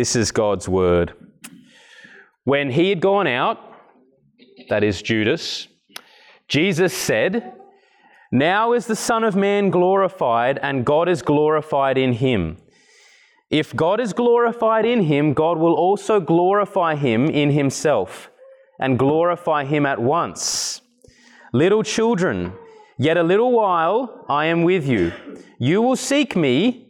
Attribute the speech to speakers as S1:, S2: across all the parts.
S1: This is God's word. When he had gone out, that is Judas, Jesus said, Now is the Son of Man glorified, and God is glorified in him. If God is glorified in him, God will also glorify him in himself, and glorify him at once. Little children, yet a little while I am with you. You will seek me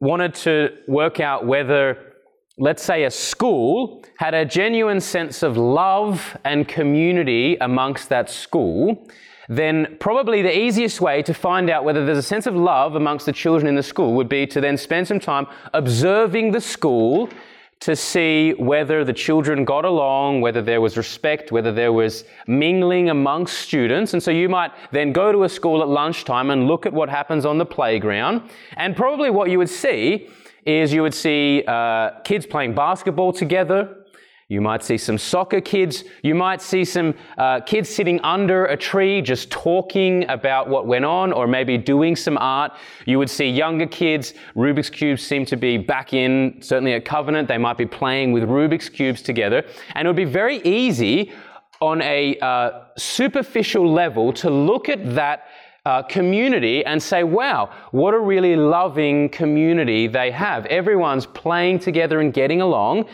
S1: wanted to work out whether, let's say, a school had a genuine sense of love and community amongst that school, then probably the easiest way to find out whether there's a sense of love amongst the children in the school would be to then spend some time observing the school to see whether the children got along, whether there was respect, whether there was mingling amongst students. And so you might then go to a school at lunchtime and look at what happens on the playground. And probably what you would see is you would see uh, kids playing basketball together, you might see some soccer kids. You might see some uh, kids sitting under a tree just talking about what went on or maybe doing some art. You would see younger kids. Rubik's Cubes seem to be back in, certainly at Covenant. They might be playing with Rubik's Cubes together. And it would be very easy on a uh, superficial level to look at that uh, community and say, wow, what a really loving community they have. Everyone's playing together and getting along.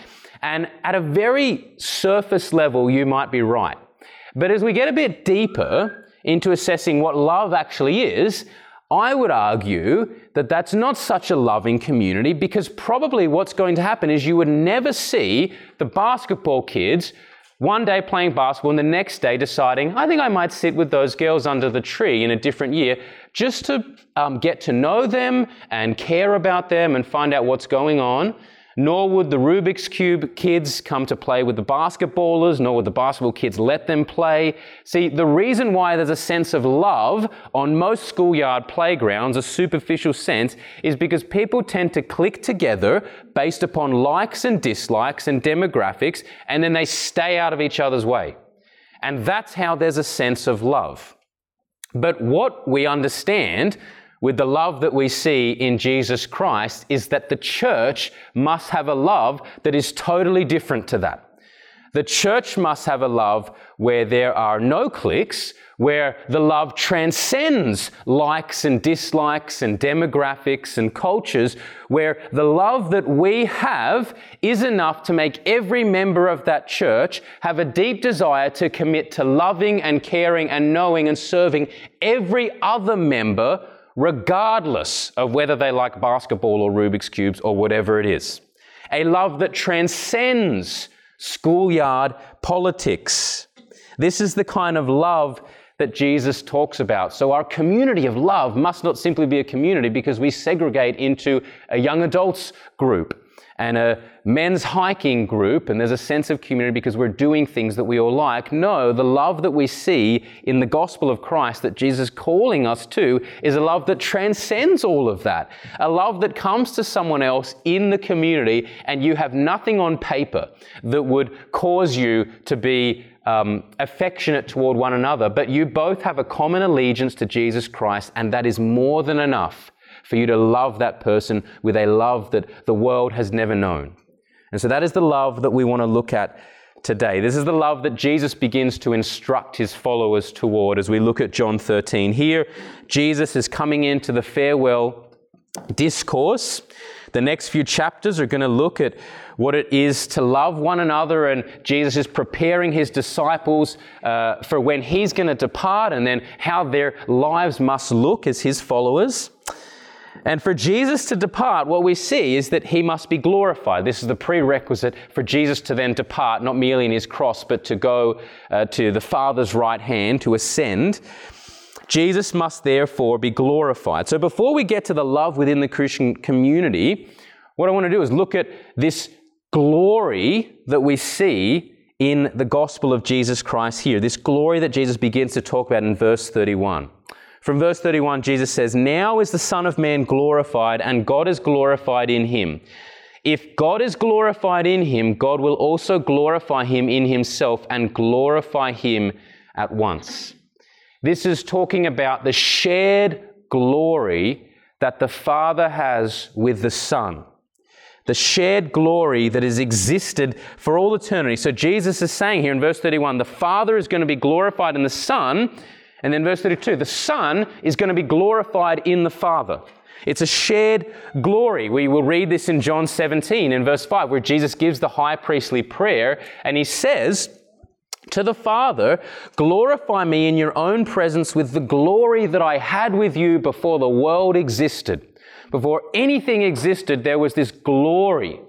S1: And at a very surface level, you might be right. But as we get a bit deeper into assessing what love actually is, I would argue that that's not such a loving community because probably what's going to happen is you would never see the basketball kids one day playing basketball and the next day deciding, I think I might sit with those girls under the tree in a different year just to um, get to know them and care about them and find out what's going on nor would the Rubik's Cube kids come to play with the basketballers, nor would the basketball kids let them play. See, the reason why there's a sense of love on most schoolyard playgrounds, a superficial sense, is because people tend to click together based upon likes and dislikes and demographics, and then they stay out of each other's way. And that's how there's a sense of love. But what we understand with the love that we see in Jesus Christ is that the church must have a love that is totally different to that. The church must have a love where there are no cliques, where the love transcends likes and dislikes and demographics and cultures, where the love that we have is enough to make every member of that church have a deep desire to commit to loving and caring and knowing and serving every other member regardless of whether they like basketball or Rubik's Cubes or whatever it is. A love that transcends schoolyard politics. This is the kind of love that Jesus talks about. So, our community of love must not simply be a community because we segregate into a young adults group and a men's hiking group and there's a sense of community because we're doing things that we all like. No, the love that we see in the gospel of Christ that Jesus is calling us to is a love that transcends all of that. A love that comes to someone else in the community and you have nothing on paper that would cause you to be um, affectionate toward one another, but you both have a common allegiance to Jesus Christ, and that is more than enough for you to love that person with a love that the world has never known. And so that is the love that we want to look at today. This is the love that Jesus begins to instruct his followers toward as we look at John 13. Here, Jesus is coming into the farewell discourse. The next few chapters are going to look at what it is to love one another, and Jesus is preparing his disciples uh, for when he's going to depart, and then how their lives must look as his followers. And for Jesus to depart, what we see is that he must be glorified. This is the prerequisite for Jesus to then depart, not merely in his cross, but to go uh, to the Father's right hand, to ascend. Jesus must therefore be glorified. So before we get to the love within the Christian community, what I want to do is look at this glory that we see in the gospel of Jesus Christ here. This glory that Jesus begins to talk about in verse 31. From verse 31, Jesus says, Now is the Son of Man glorified, and God is glorified in him. If God is glorified in him, God will also glorify him in himself and glorify him at once. This is talking about the shared glory that the Father has with the Son. The shared glory that has existed for all eternity. So Jesus is saying here in verse 31 the Father is going to be glorified in the Son, and then verse 32, the Son is going to be glorified in the Father. It's a shared glory. We will read this in John 17 in verse 5, where Jesus gives the high priestly prayer and he says to the Father, Glorify me in your own presence with the glory that I had with you before the world existed. Before anything existed, there was this glory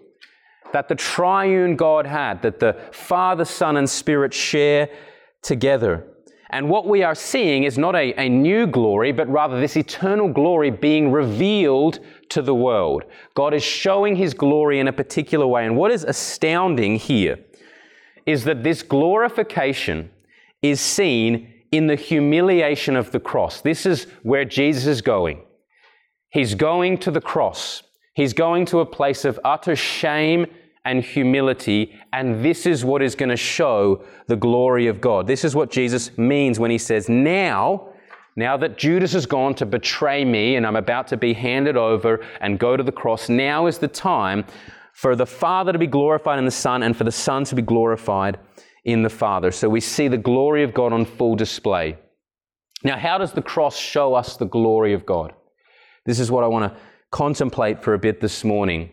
S1: that the triune God had, that the Father, Son, and Spirit share together. And what we are seeing is not a, a new glory, but rather this eternal glory being revealed to the world. God is showing his glory in a particular way. And what is astounding here is that this glorification is seen in the humiliation of the cross. This is where Jesus is going. He's going to the cross. He's going to a place of utter shame and humility. And this is what is going to show the glory of God. This is what Jesus means when he says, Now, now that Judas has gone to betray me and I'm about to be handed over and go to the cross, now is the time for the Father to be glorified in the Son and for the Son to be glorified in the Father. So we see the glory of God on full display. Now, how does the cross show us the glory of God? This is what I want to contemplate for a bit this morning.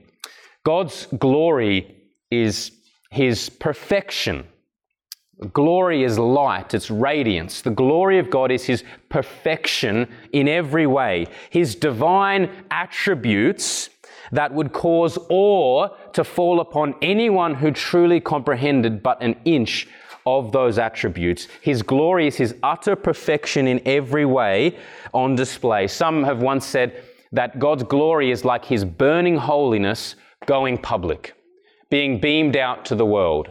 S1: God's glory is his perfection. Glory is light, it's radiance. The glory of God is his perfection in every way. His divine attributes that would cause awe to fall upon anyone who truly comprehended but an inch of those attributes. His glory is his utter perfection in every way on display. Some have once said that God's glory is like his burning holiness going public, being beamed out to the world.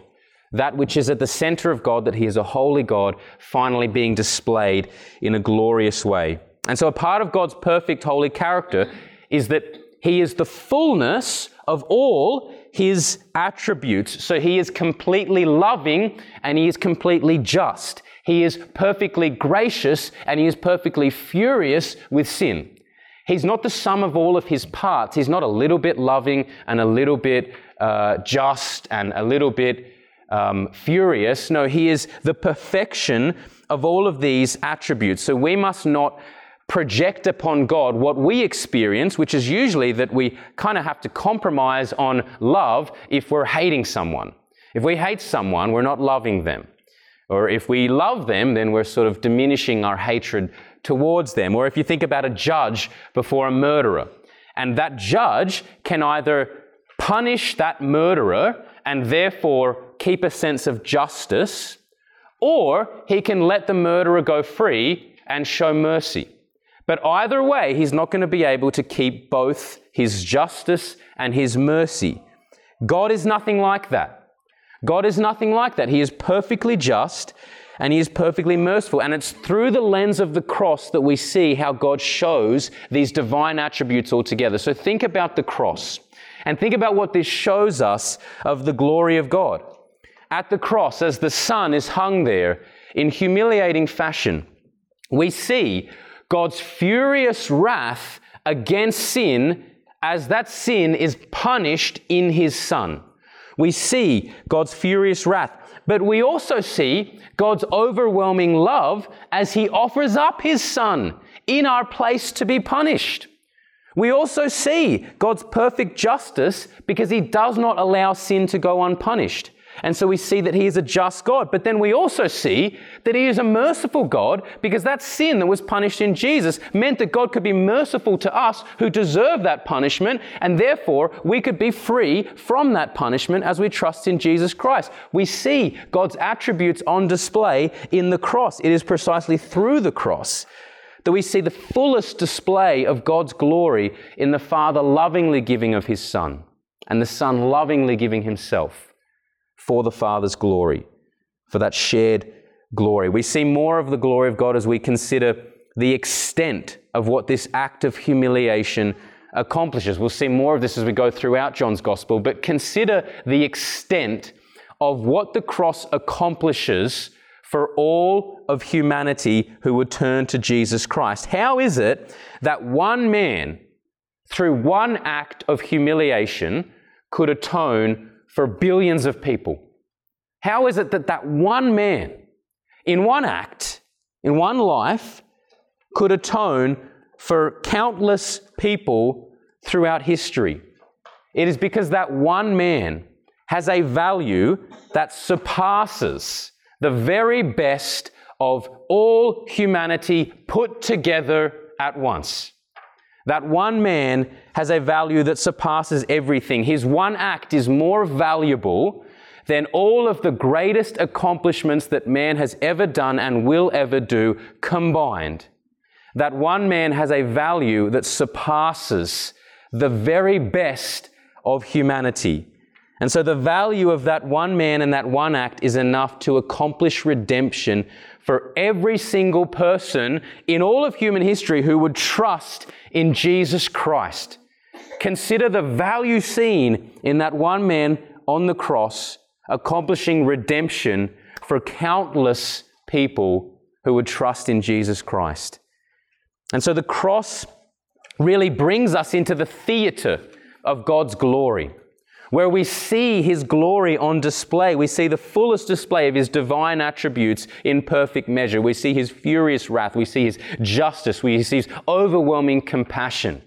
S1: That which is at the center of God, that He is a holy God, finally being displayed in a glorious way. And so, a part of God's perfect holy character is that He is the fullness of all His attributes. So, He is completely loving and He is completely just. He is perfectly gracious and He is perfectly furious with sin. He's not the sum of all of his parts. He's not a little bit loving and a little bit uh, just and a little bit um, furious. No, he is the perfection of all of these attributes. So we must not project upon God what we experience, which is usually that we kind of have to compromise on love if we're hating someone. If we hate someone, we're not loving them. Or if we love them, then we're sort of diminishing our hatred towards them. Or if you think about a judge before a murderer, and that judge can either punish that murderer and therefore keep a sense of justice, or he can let the murderer go free and show mercy. But either way, he's not going to be able to keep both his justice and his mercy. God is nothing like that. God is nothing like that. He is perfectly just and He is perfectly merciful. And it's through the lens of the cross that we see how God shows these divine attributes altogether. So think about the cross and think about what this shows us of the glory of God. At the cross, as the Son is hung there in humiliating fashion, we see God's furious wrath against sin as that sin is punished in His Son. We see God's furious wrath but we also see God's overwhelming love as He offers up His Son in our place to be punished. We also see God's perfect justice because He does not allow sin to go unpunished. And so we see that he is a just God. But then we also see that he is a merciful God because that sin that was punished in Jesus meant that God could be merciful to us who deserve that punishment. And therefore we could be free from that punishment as we trust in Jesus Christ. We see God's attributes on display in the cross. It is precisely through the cross that we see the fullest display of God's glory in the Father lovingly giving of his Son and the Son lovingly giving himself for the Father's glory. for that shared glory. We see more of the glory of God as we consider the extent of what this act of humiliation accomplishes. We'll see more of this as we go throughout John's gospel, but consider the extent of what the cross accomplishes for all of humanity who would turn to Jesus Christ. How is it that one man, through one act of humiliation, could atone for billions of people? How is it that that one man, in one act, in one life, could atone for countless people throughout history. It is because that one man has a value that surpasses the very best of all humanity put together at once. That one man has a value that surpasses everything. His one act is more valuable than all of the greatest accomplishments that man has ever done and will ever do combined that one man has a value that surpasses the very best of humanity. And so the value of that one man and that one act is enough to accomplish redemption for every single person in all of human history who would trust in Jesus Christ. Consider the value seen in that one man on the cross accomplishing redemption for countless people who would trust in Jesus Christ. And so the cross really brings us into the theater of God's glory, where we see His glory on display. We see the fullest display of His divine attributes in perfect measure. We see His furious wrath. We see His justice. We see His overwhelming compassion.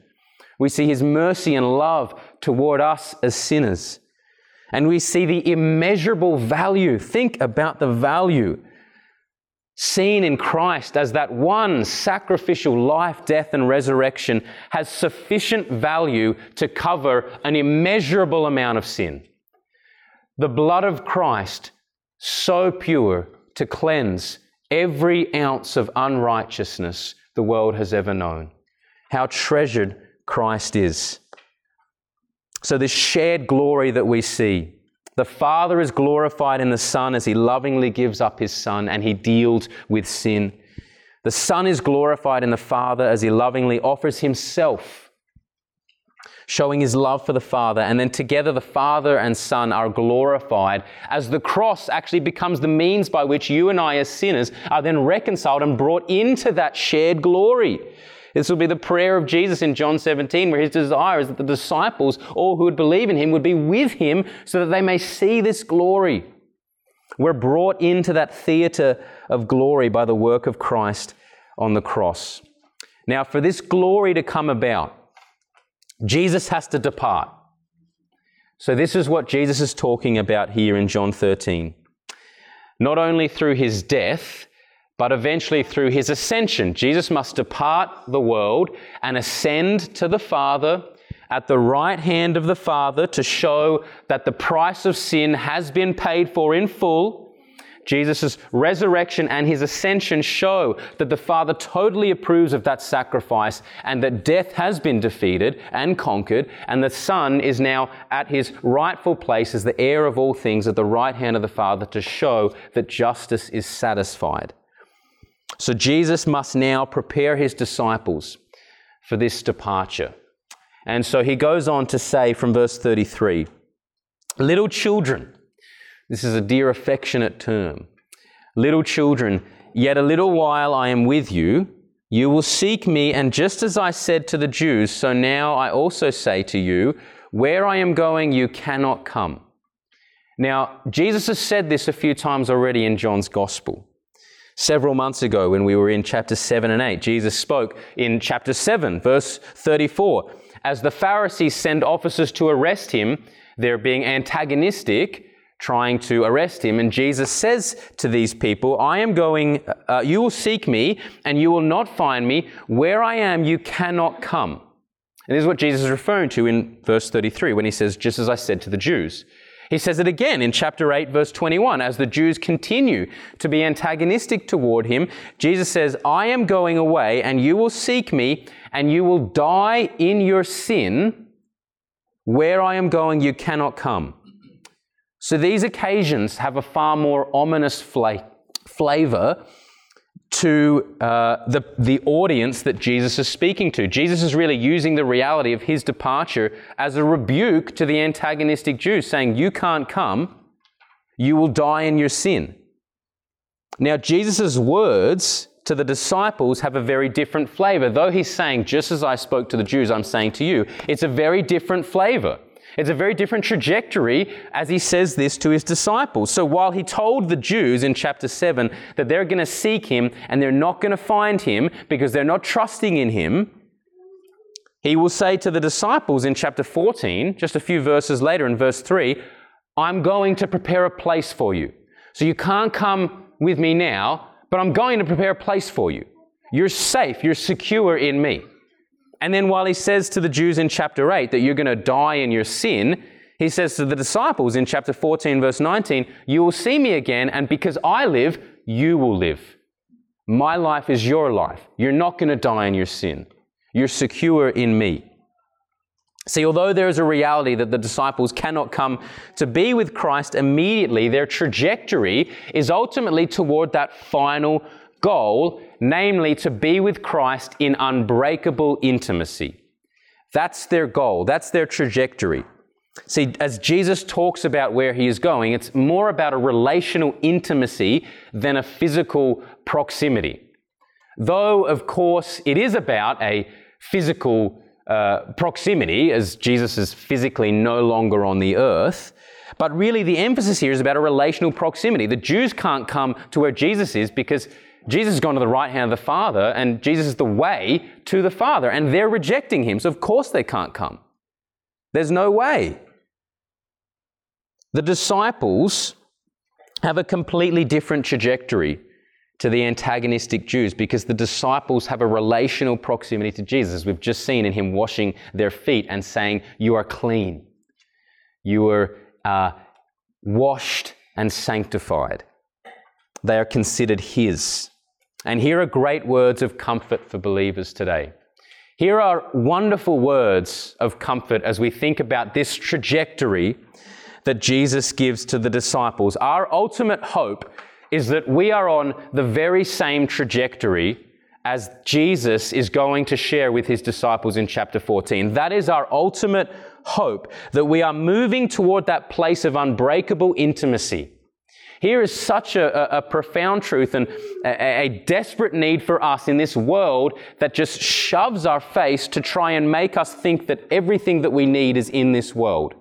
S1: We see His mercy and love toward us as sinners. And we see the immeasurable value. Think about the value seen in Christ as that one sacrificial life, death, and resurrection has sufficient value to cover an immeasurable amount of sin. The blood of Christ, so pure to cleanse every ounce of unrighteousness the world has ever known. How treasured Christ is. So, this shared glory that we see the Father is glorified in the Son as he lovingly gives up his Son and he deals with sin. The Son is glorified in the Father as he lovingly offers himself, showing his love for the Father. And then together, the Father and Son are glorified as the cross actually becomes the means by which you and I, as sinners, are then reconciled and brought into that shared glory. This will be the prayer of Jesus in John 17, where his desire is that the disciples, all who would believe in him, would be with him so that they may see this glory. We're brought into that theater of glory by the work of Christ on the cross. Now, for this glory to come about, Jesus has to depart. So, this is what Jesus is talking about here in John 13. Not only through his death, but eventually, through his ascension, Jesus must depart the world and ascend to the Father at the right hand of the Father to show that the price of sin has been paid for in full. Jesus' resurrection and his ascension show that the Father totally approves of that sacrifice and that death has been defeated and conquered, and the Son is now at his rightful place as the heir of all things at the right hand of the Father to show that justice is satisfied. So Jesus must now prepare his disciples for this departure. And so he goes on to say from verse 33 Little children, this is a dear affectionate term. Little children, yet a little while I am with you. You will seek me, and just as I said to the Jews, so now I also say to you, where I am going, you cannot come. Now, Jesus has said this a few times already in John's Gospel. Several months ago, when we were in chapter 7 and 8, Jesus spoke in chapter 7, verse 34. As the Pharisees send officers to arrest him, they're being antagonistic, trying to arrest him. And Jesus says to these people, I am going, uh, you will seek me, and you will not find me. Where I am, you cannot come. And this is what Jesus is referring to in verse 33 when he says, just as I said to the Jews. He says it again in chapter 8, verse 21. As the Jews continue to be antagonistic toward him, Jesus says, I am going away, and you will seek me, and you will die in your sin. Where I am going, you cannot come. So these occasions have a far more ominous fla- flavor to uh, the, the audience that Jesus is speaking to. Jesus is really using the reality of his departure as a rebuke to the antagonistic Jews, saying, You can't come, you will die in your sin. Now, Jesus' words to the disciples have a very different flavor. Though he's saying, just as I spoke to the Jews, I'm saying to you, it's a very different flavor. It's a very different trajectory as he says this to his disciples. So while he told the Jews in chapter 7 that they're going to seek him and they're not going to find him because they're not trusting in him, he will say to the disciples in chapter 14, just a few verses later in verse 3, I'm going to prepare a place for you. So you can't come with me now, but I'm going to prepare a place for you. You're safe, you're secure in me. And then while he says to the Jews in chapter 8 that you're going to die in your sin, he says to the disciples in chapter 14, verse 19, You will see me again, and because I live, you will live. My life is your life. You're not going to die in your sin. You're secure in me. See, although there is a reality that the disciples cannot come to be with Christ immediately, their trajectory is ultimately toward that final goal, namely to be with Christ in unbreakable intimacy. That's their goal, that's their trajectory. See, as Jesus talks about where he is going, it's more about a relational intimacy than a physical proximity. Though, of course, it is about a physical uh, proximity, as Jesus is physically no longer on the earth. But really, the emphasis here is about a relational proximity. The Jews can't come to where Jesus is because Jesus has gone to the right hand of the Father, and Jesus is the way to the Father, and they're rejecting him. So, of course, they can't come. There's no way. The disciples have a completely different trajectory to the antagonistic Jews because the disciples have a relational proximity to Jesus, we've just seen in him washing their feet and saying, You are clean. You are uh, washed and sanctified. They are considered his. And here are great words of comfort for believers today. Here are wonderful words of comfort as we think about this trajectory that Jesus gives to the disciples. Our ultimate hope is that we are on the very same trajectory as Jesus is going to share with his disciples in chapter 14. That is our ultimate hope, that we are moving toward that place of unbreakable intimacy. Here is such a, a, profound truth and a, a desperate need for us in this world that just shoves our face to try and make us think that everything that we need is in this world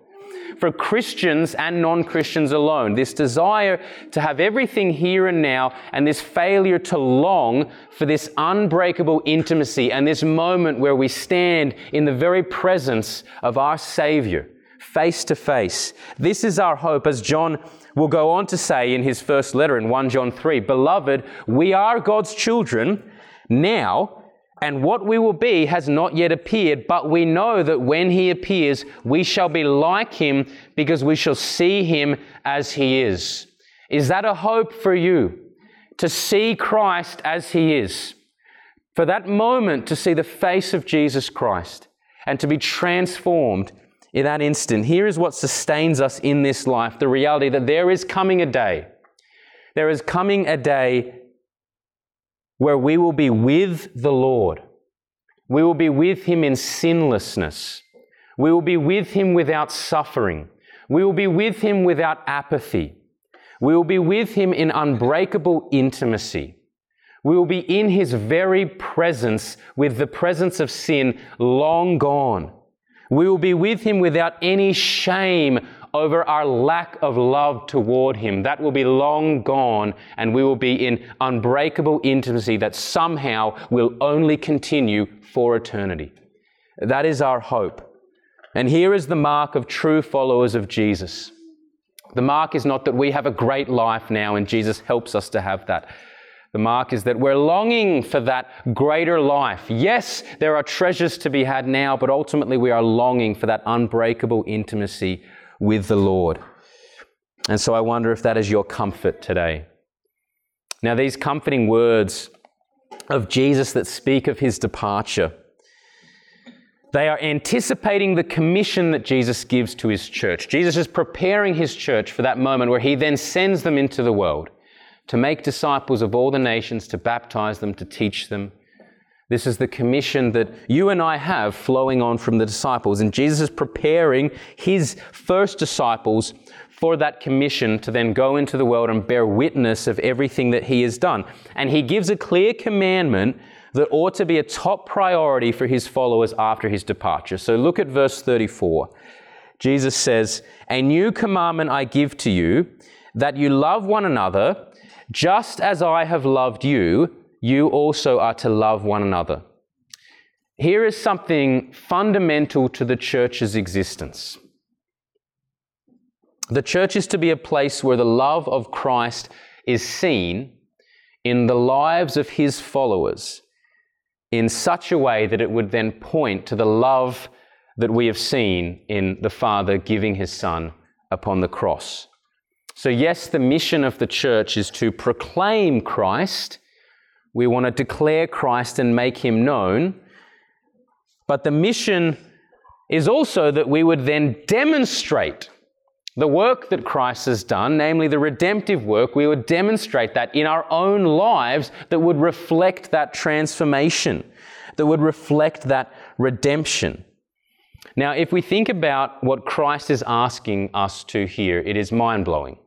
S1: for Christians and non Christians alone. This desire to have everything here and now, and this failure to long for this unbreakable intimacy and this moment where we stand in the very presence of our Savior, face to face. This is our hope, as John will go on to say in his first letter in 1 John 3 Beloved, we are God's children now and what we will be has not yet appeared, but we know that when he appears, we shall be like him because we shall see him as he is. Is that a hope for you? To see Christ as he is. For that moment to see the face of Jesus Christ and to be transformed in that instant. Here is what sustains us in this life the reality that there is coming a day. There is coming a day where we will be with the Lord. We will be with Him in sinlessness. We will be with Him without suffering. We will be with Him without apathy. We will be with Him in unbreakable intimacy. We will be in His very presence with the presence of sin long gone. We will be with Him without any shame over our lack of love toward Him. That will be long gone, and we will be in unbreakable intimacy that somehow will only continue for eternity. That is our hope. And here is the mark of true followers of Jesus. The mark is not that we have a great life now and Jesus helps us to have that. The mark is that we're longing for that greater life. Yes, there are treasures to be had now, but ultimately we are longing for that unbreakable intimacy with the Lord. And so I wonder if that is your comfort today. Now, these comforting words of Jesus that speak of his departure, They are anticipating the commission that Jesus gives to his church. Jesus is preparing his church for that moment where he then sends them into the world to make disciples of all the nations, to baptize them, to teach them. This is the commission that you and I have flowing on from the disciples. And Jesus is preparing his first disciples for that commission to then go into the world and bear witness of everything that he has done. And he gives a clear commandment that ought to be a top priority for his followers after his departure. So look at verse 34. Jesus says, A new commandment I give to you, that you love one another, just as I have loved you, you also are to love one another. Here is something fundamental to the church's existence. The church is to be a place where the love of Christ is seen in the lives of his followers in such a way that it would then point to the love that we have seen in the Father giving his Son upon the cross. So, yes, the mission of the church is to proclaim Christ. We want to declare Christ and make him known. But the mission is also that we would then demonstrate the work that Christ has done, namely the redemptive work, we would demonstrate that in our own lives that would reflect that transformation, that would reflect that redemption. Now, if we think about what Christ is asking us to here, it is mind blowing.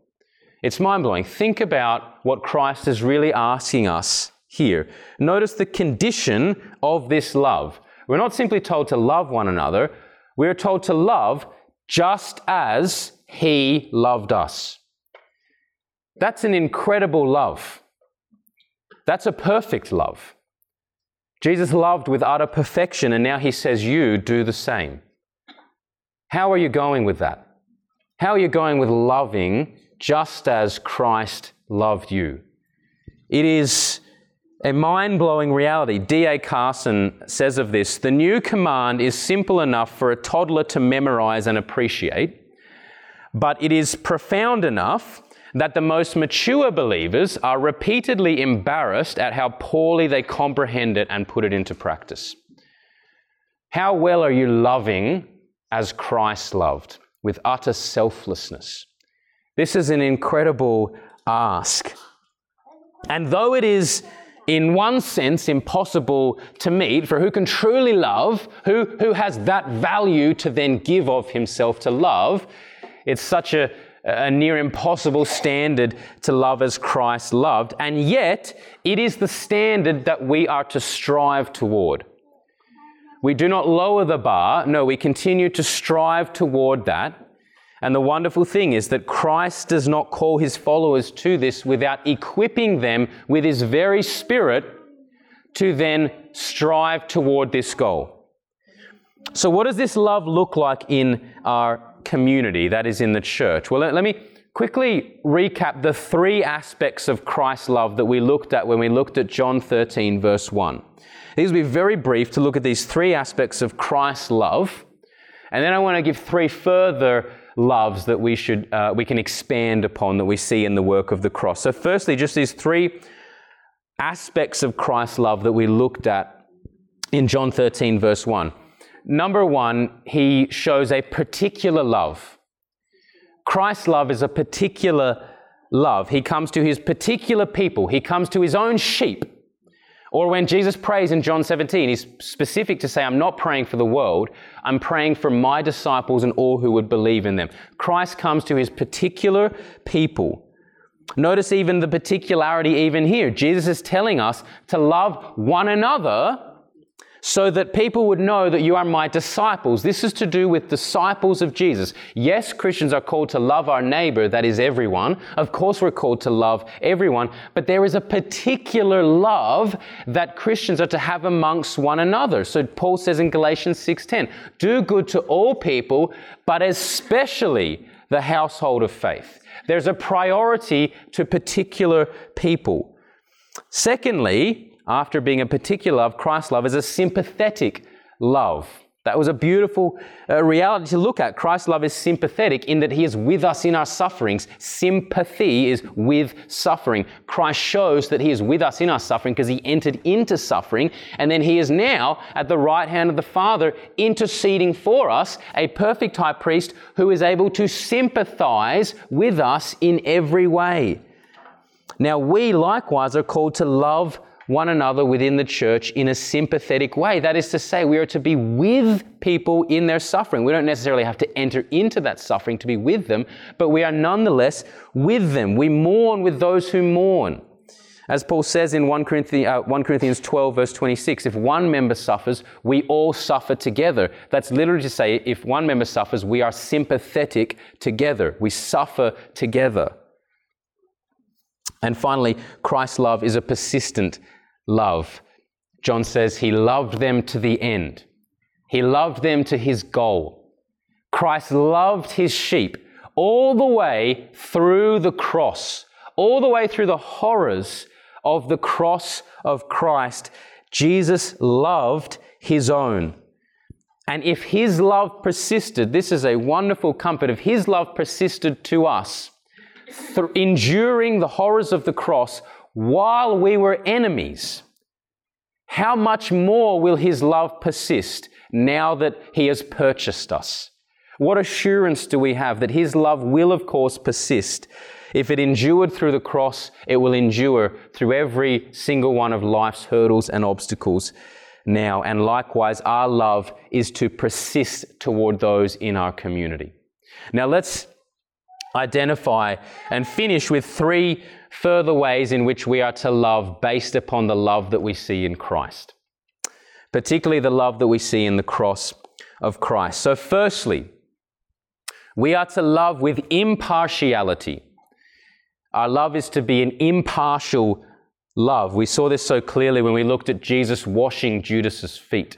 S1: It's mind blowing. Think about what Christ is really asking us here. Notice the condition of this love. We're not simply told to love one another, we're told to love just as he loved us. That's an incredible love. That's a perfect love. Jesus loved with utter perfection, and now he says, You do the same. How are you going with that? How are you going with loving just as Christ loved you? It is a mind blowing reality. D.A. Carson says of this the new command is simple enough for a toddler to memorize and appreciate but it is profound enough that the most mature believers are repeatedly embarrassed at how poorly they comprehend it and put it into practice. How well are you loving as Christ loved, with utter selflessness? This is an incredible ask. And though it is, in one sense, impossible to meet for who can truly love, who, who has that value to then give of himself to love, it's such a, a near impossible standard to love as Christ loved, and yet it is the standard that we are to strive toward. We do not lower the bar, no, we continue to strive toward that. And the wonderful thing is that Christ does not call his followers to this without equipping them with his very spirit to then strive toward this goal. So, what does this love look like in our community, that is in the church? Well, let, me quickly recap the three aspects of Christ's love that we looked at when we looked at John 13, verse 1. These will be very brief to look at these three aspects of Christ's love. And then I want to give three further loves that we should uh, we can expand upon that we see in the work of the cross. So firstly, just these three aspects of Christ's love that we looked at in John 13 verse 1. Number one, he shows a particular love. Christ's love is a particular love. He comes to his particular people, he comes to his own sheep. Or when Jesus prays in John 17, he's specific to say, I'm not praying for the world, I'm praying for my disciples and all who would believe in them. Christ comes to his particular people. Notice even the particularity, even here. Jesus is telling us to love one another so that people would know that you are my disciples. This is to do with disciples of Jesus. Yes, Christians are called to love our neighbor, that is everyone. Of course, we're called to love everyone, but there is a particular love that Christians are to have amongst one another. So Paul says in Galatians 6:10, "Do good to all people, but especially the household of faith." There's a priority to particular people. Secondly, after being a particular love, Christ's love is a sympathetic love. That was a beautiful uh, reality to look at. Christ's love is sympathetic in that he is with us in our sufferings. Sympathy is with suffering. Christ shows that he is with us in our suffering because he entered into suffering and then he is now at the right hand of the Father interceding for us, a perfect high priest who is able to sympathize with us in every way. Now, we likewise are called to love one another within the church in a sympathetic way. That is to say, we are to be with people in their suffering. We don't necessarily have to enter into that suffering to be with them, but we are nonetheless with them. We mourn with those who mourn. As Paul says in 1 Corinthians, uh, 1 Corinthians 12, verse 26, if one member suffers, we all suffer together. That's literally to say, if one member suffers, we are sympathetic together. We suffer together. And finally, Christ's love is a persistent love. John says he loved them to the end. He loved them to his goal. Christ loved his sheep all the way through the cross, all the way through the horrors of the cross of Christ. Jesus loved his own. And if his love persisted, this is a wonderful comfort. If his love persisted to us, enduring the horrors of the cross, while we were enemies, how much more will his love persist now that he has purchased us? What assurance do we have that his love will, of course, persist? If it endured through the cross, it will endure through every single one of life's hurdles and obstacles now. And likewise, our love is to persist toward those in our community. Now, let's identify and finish with three further ways in which we are to love based upon the love that we see in Christ, particularly the love that we see in the cross of Christ. So, firstly, we are to love with impartiality. Our love is to be an impartial love. We saw this so clearly when we looked at Jesus washing Judas's feet.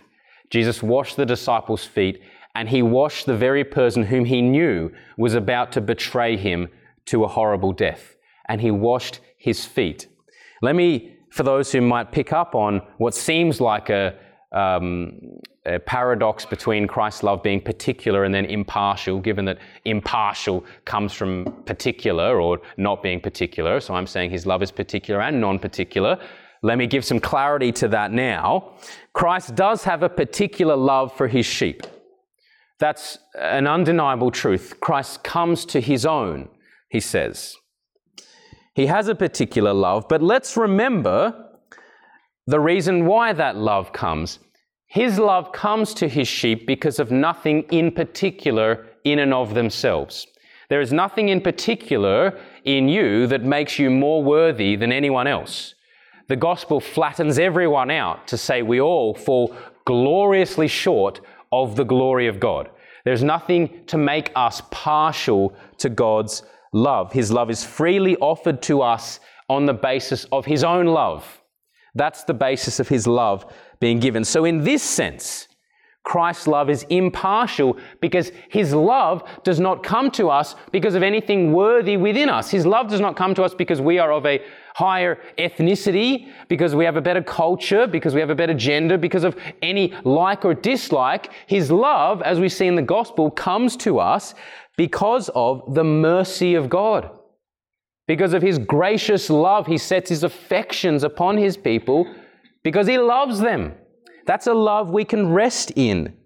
S1: Jesus washed the disciples' feet and he washed the very person whom he knew was about to betray him to a horrible death. And he washed his feet. Let me, for those who might pick up on what seems like a, um, a paradox between Christ's love being particular and then impartial, given that impartial comes from particular or not being particular. So I'm saying his love is particular and non particular. Let me give some clarity to that now. Christ does have a particular love for his sheep. That's an undeniable truth. Christ comes to his own, he says. He has a particular love, but let's remember the reason why that love comes. His love comes to his sheep because of nothing in particular in and of themselves. There is nothing in particular in you that makes you more worthy than anyone else. The gospel flattens everyone out to say we all fall gloriously short of the glory of God. There's nothing to make us partial to God's love. His love is freely offered to us on the basis of His own love. That's the basis of His love being given. So, in this sense, Christ's love is impartial because His love does not come to us because of anything worthy within us. His love does not come to us because we are of a higher ethnicity, because we have a better culture, because we have a better gender, because of any like or dislike. His love, as we see in the gospel, comes to us because of the mercy of God. Because of his gracious love, he sets his affections upon his people because he loves them. That's a love we can rest in.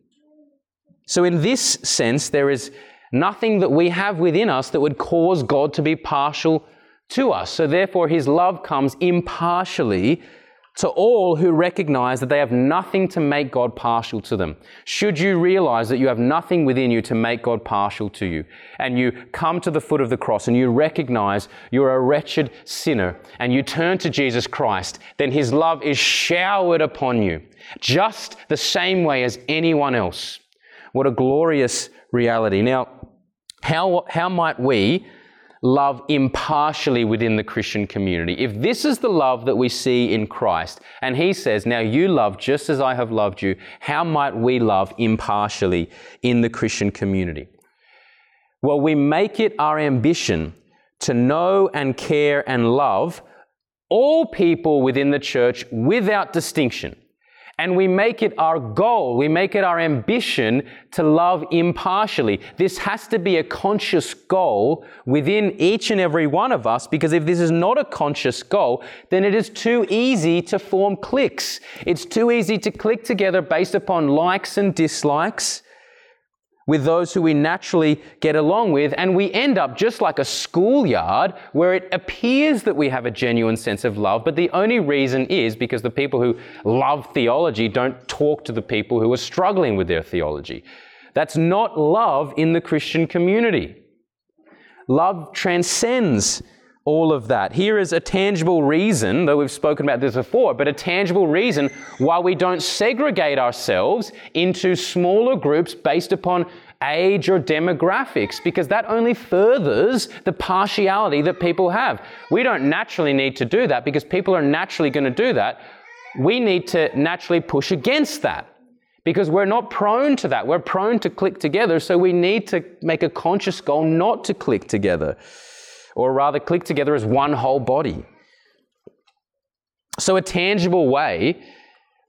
S1: So, in this sense, there is nothing that we have within us that would cause God to be partial to us. So therefore, his love comes impartially to all who recognize that they have nothing to make God partial to them. Should you realize that you have nothing within you to make God partial to you, and you come to the foot of the cross and you recognize you're a wretched sinner, and you turn to Jesus Christ, then His love is showered upon you, just the same way as anyone else. What a glorious reality. Now, how, how might we love impartially within the Christian community. If this is the love that we see in Christ, and he says, Now you love just as I have loved you, how might we love impartially in the Christian community? Well, we make it our ambition to know and care and love all people within the church without distinction. And we make it our goal, we make it our ambition to love impartially. This has to be a conscious goal within each and every one of us because if this is not a conscious goal, then it is too easy to form cliques. It's too easy to click together based upon likes and dislikes with those who we naturally get along with, and we end up just like a schoolyard where it appears that we have a genuine sense of love, but the only reason is because the people who love theology don't talk to the people who are struggling with their theology. That's not love in the Christian community. Love transcends all of that. Here is a tangible reason, though we've spoken about this before, but a tangible reason why we don't segregate ourselves into smaller groups based upon age or demographics, because that only furthers the partiality that people have. We don't naturally need to do that because people are naturally going to do that. We need to naturally push against that because we're not prone to that. We're prone to click together, so we need to make a conscious goal not to click together or rather click together as one whole body. So, a tangible way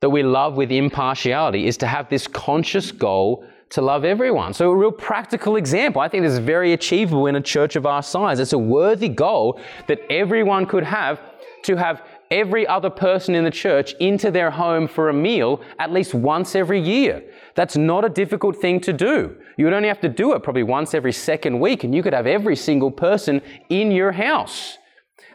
S1: that we love with impartiality is to have this conscious goal to love everyone. So, a real practical example, I think this is very achievable in a church of our size. It's a worthy goal that everyone could have to have every other person in the church into their home for a meal at least once every year. That's not a difficult thing to do. You would only have to do it probably once every second week, and you could have every single person in your house.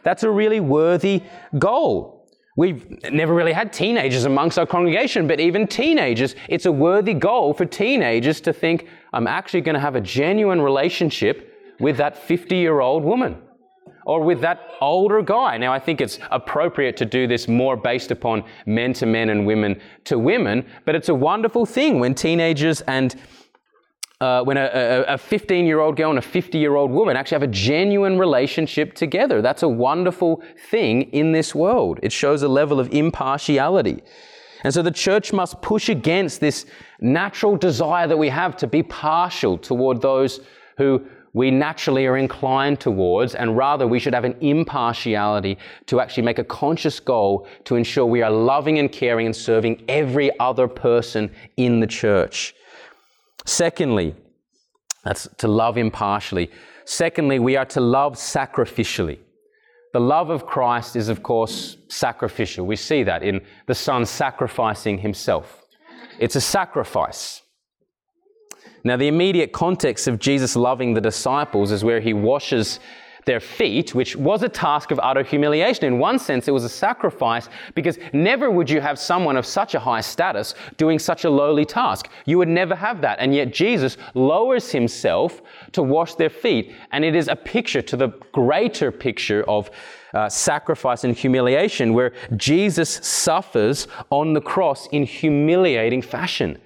S1: That's a really worthy goal. We've never really had teenagers amongst our congregation, but even teenagers, it's a worthy goal for teenagers to think, I'm actually going to have a genuine relationship with that 50 year old woman or with that older guy. Now, I think it's appropriate to do this more based upon men to men and women to women, but it's a wonderful thing when teenagers and uh, when a 15 year old girl and a 50 year old woman actually have a genuine relationship together. That's a wonderful thing in this world. It shows a level of impartiality. And so the church must push against this natural desire that we have to be partial toward those who we naturally are inclined towards, and rather we should have an impartiality to actually make a conscious goal to ensure we are loving and caring and serving every other person in the church. Secondly, that's to love impartially. Secondly, we are to love sacrificially. The love of Christ is, of course, sacrificial. We see that in the Son sacrificing himself. It's a sacrifice. Now, the immediate context of Jesus loving the disciples is where he washes their feet, which was a task of utter humiliation. In one sense, it was a sacrifice because never would you have someone of such a high status doing such a lowly task. You would never have that. And yet Jesus lowers himself to wash their feet. And it is a picture to the greater picture of uh, sacrifice and humiliation where Jesus suffers on the cross in humiliating fashion.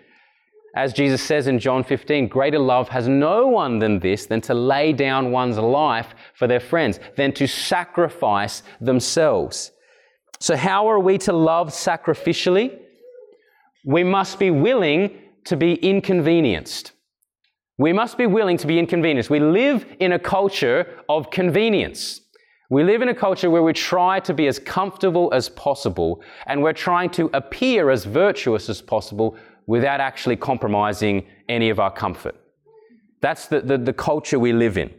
S1: As Jesus says in John 15, greater love has no one than this, than to lay down one's life for their friends, than to sacrifice themselves. So, how are we to love sacrificially? We must be willing to be inconvenienced. We must be willing to be inconvenienced. We live in a culture of convenience. We live in a culture where we try to be as comfortable as possible and we're trying to appear as virtuous as possible without actually compromising any of our comfort. That's the, the, the culture we live in.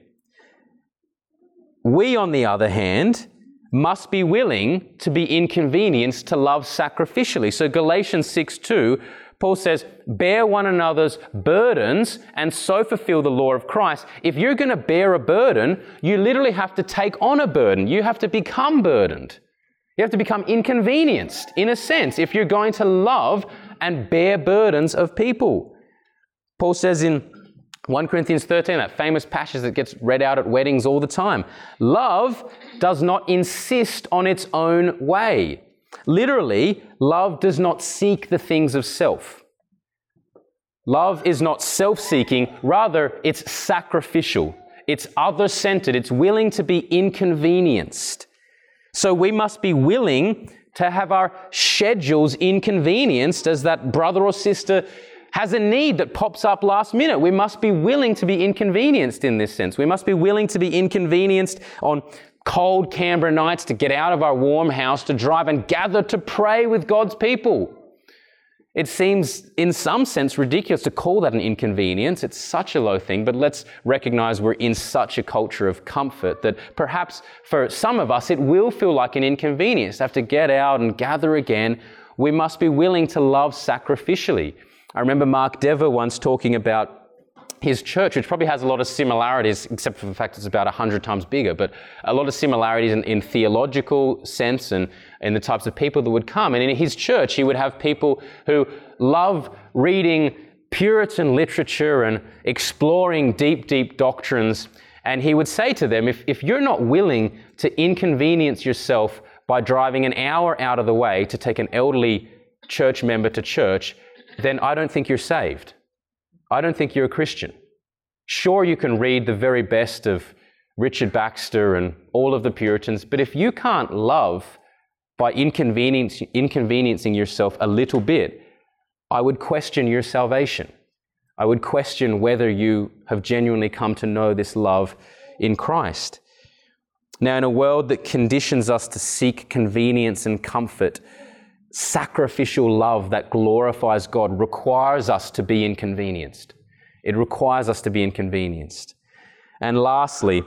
S1: We, on the other hand, must be willing to be inconvenienced to love sacrificially. So Galatians 6 2, Paul says, Bear one another's burdens and so fulfill the law of Christ. If you're going to bear a burden, you literally have to take on a burden. You have to become burdened. You have to become inconvenienced, in a sense, if you're going to love and bear burdens of people. Paul says in 1 Corinthians 13, that famous passage that gets read out at weddings all the time love does not insist on its own way. Literally, love does not seek the things of self. Love is not self seeking, rather, it's sacrificial. It's other centered. It's willing to be inconvenienced. So we must be willing to have our schedules inconvenienced as that brother or sister has a need that pops up last minute. We must be willing to be inconvenienced in this sense. We must be willing to be inconvenienced on cold Canberra nights to get out of our warm house to drive and gather to pray with God's people. It seems, in some sense, ridiculous to call that an inconvenience. It's such a low thing, but let's recognize we're in such a culture of comfort that perhaps for some of us it will feel like an inconvenience to have to get out and gather again. We must be willing to love sacrificially. I remember Mark Dever once talking about his church, which probably has a lot of similarities, except for the fact it's about 100 times bigger, but a lot of similarities in, in, theological sense and in the types of people that would come. And in his church, he would have people who love reading Puritan literature and exploring deep, deep doctrines. And he would say to them, if, if you're not willing to inconvenience yourself by driving an hour out of the way to take an elderly church member to church, then I don't think you're saved. I don't think you're a Christian. Sure, you can read the very best of Richard Baxter and all of the Puritans, but if you can't love by inconveniencing, yourself a little bit, I would question your salvation. I would question whether you have genuinely come to know this love in Christ. Now, in a world that conditions us to seek convenience and comfort, sacrificial love that glorifies God requires us to be inconvenienced. It requires us to be inconvenienced. And lastly,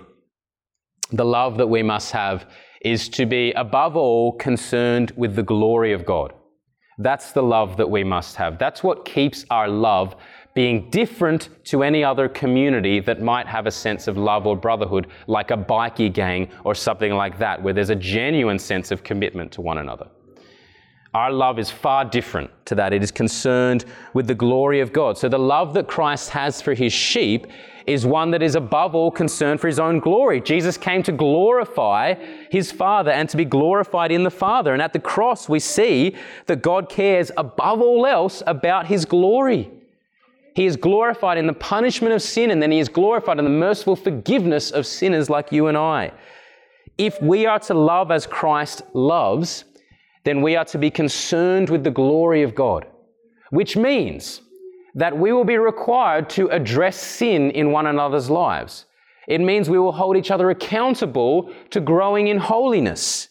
S1: the love that we must have is to be above all concerned with the glory of God. That's the love that we must have. That's what keeps our love being different to any other community that might have a sense of love or brotherhood, like a bikie gang or something like that, where there's a genuine sense of commitment to one another. Our love is far different to that. It is concerned with the glory of God. So the love that Christ has for his sheep is one that is above all concerned for his own glory. Jesus came to glorify his Father and to be glorified in the Father. And at the cross, we see that God cares above all else about his glory. He is glorified in the punishment of sin, and then he is glorified in the merciful forgiveness of sinners like you and I. If we are to love as Christ loves, then we are to be concerned with the glory of God, which means that we will be required to address sin in one another's lives. It means we will hold each other accountable to growing in holiness.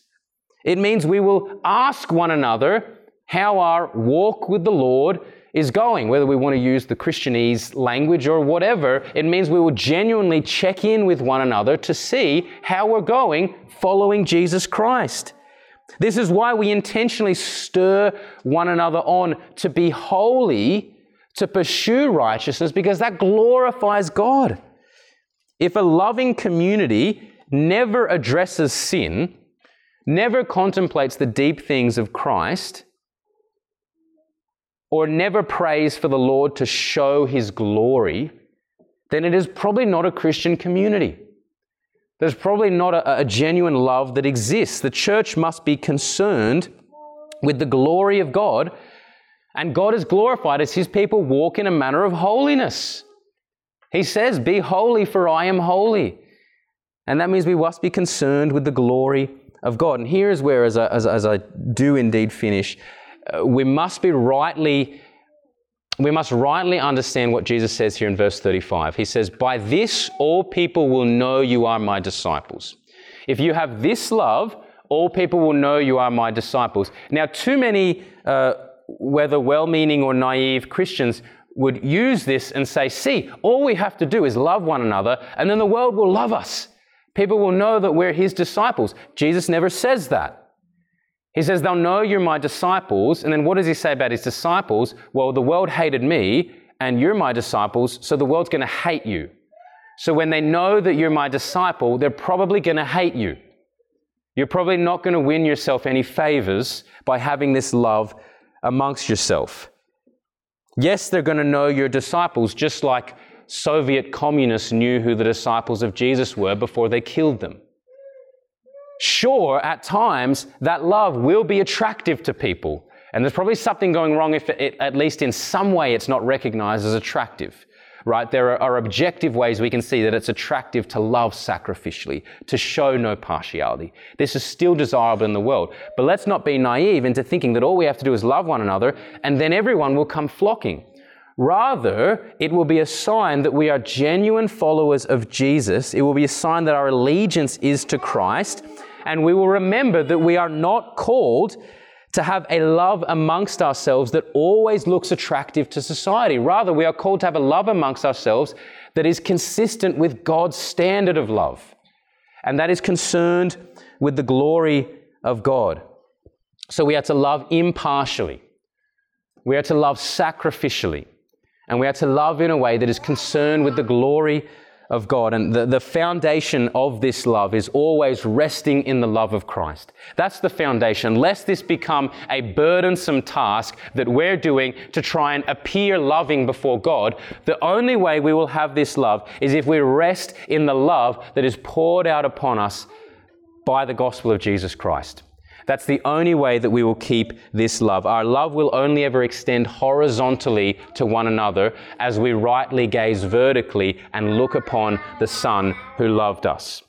S1: It means we will ask one another how our walk with the Lord is going, whether we want to use the Christianese language or whatever. It means we will genuinely check in with one another to see how we're going following Jesus Christ. This is why we intentionally stir one another on to be holy, to pursue righteousness, because that glorifies God. If a loving community never addresses sin, never contemplates the deep things of Christ, or never prays for the Lord to show his glory, then it is probably not a Christian community. There's probably not a, a genuine love that exists. The church must be concerned with the glory of God, and God is glorified as his people walk in a manner of holiness. He says, Be holy, for I am holy. And that means we must be concerned with the glory of God. And here is where, as I, as, as I do indeed finish, uh, we must be rightly we must rightly understand what Jesus says here in verse 35. He says, By this all people will know you are my disciples. If you have this love, all people will know you are my disciples. Now, too many, uh, whether well meaning or naive Christians, would use this and say, See, all we have to do is love one another, and then the world will love us. People will know that we're his disciples. Jesus never says that. He says, They'll know you're my disciples. And then what does he say about his disciples? Well, the world hated me, and you're my disciples, so the world's going to hate you. So when they know that you're my disciple, they're probably going to hate you. You're probably not going to win yourself any favors by having this love amongst yourself. Yes, they're going to know you're disciples, just like Soviet communists knew who the disciples of Jesus were before they killed them. Sure, at times that love will be attractive to people. And there's probably something going wrong if, it, at least in some way, it's not recognized as attractive. Right? There are, are objective ways we can see that it's attractive to love sacrificially, to show no partiality. This is still desirable in the world. But let's not be naive into thinking that all we have to do is love one another and then everyone will come flocking. Rather, it will be a sign that we are genuine followers of Jesus. It will be a sign that our allegiance is to Christ and we will remember that we are not called to have a love amongst ourselves that always looks attractive to society. Rather, we are called to have a love amongst ourselves that is consistent with God's standard of love, and that is concerned with the glory of God. So we are to love impartially, we are to love sacrificially, and we are to love in a way that is concerned with the glory of God. And the, the foundation of this love is always resting in the love of Christ. That's the foundation. Lest this become a burdensome task that we're doing to try and appear loving before God, the only way we will have this love is if we rest in the love that is poured out upon us by the gospel of Jesus Christ. That's the only way that we will keep this love. Our love will only ever extend horizontally to one another as we rightly gaze vertically and look upon the Son who loved us.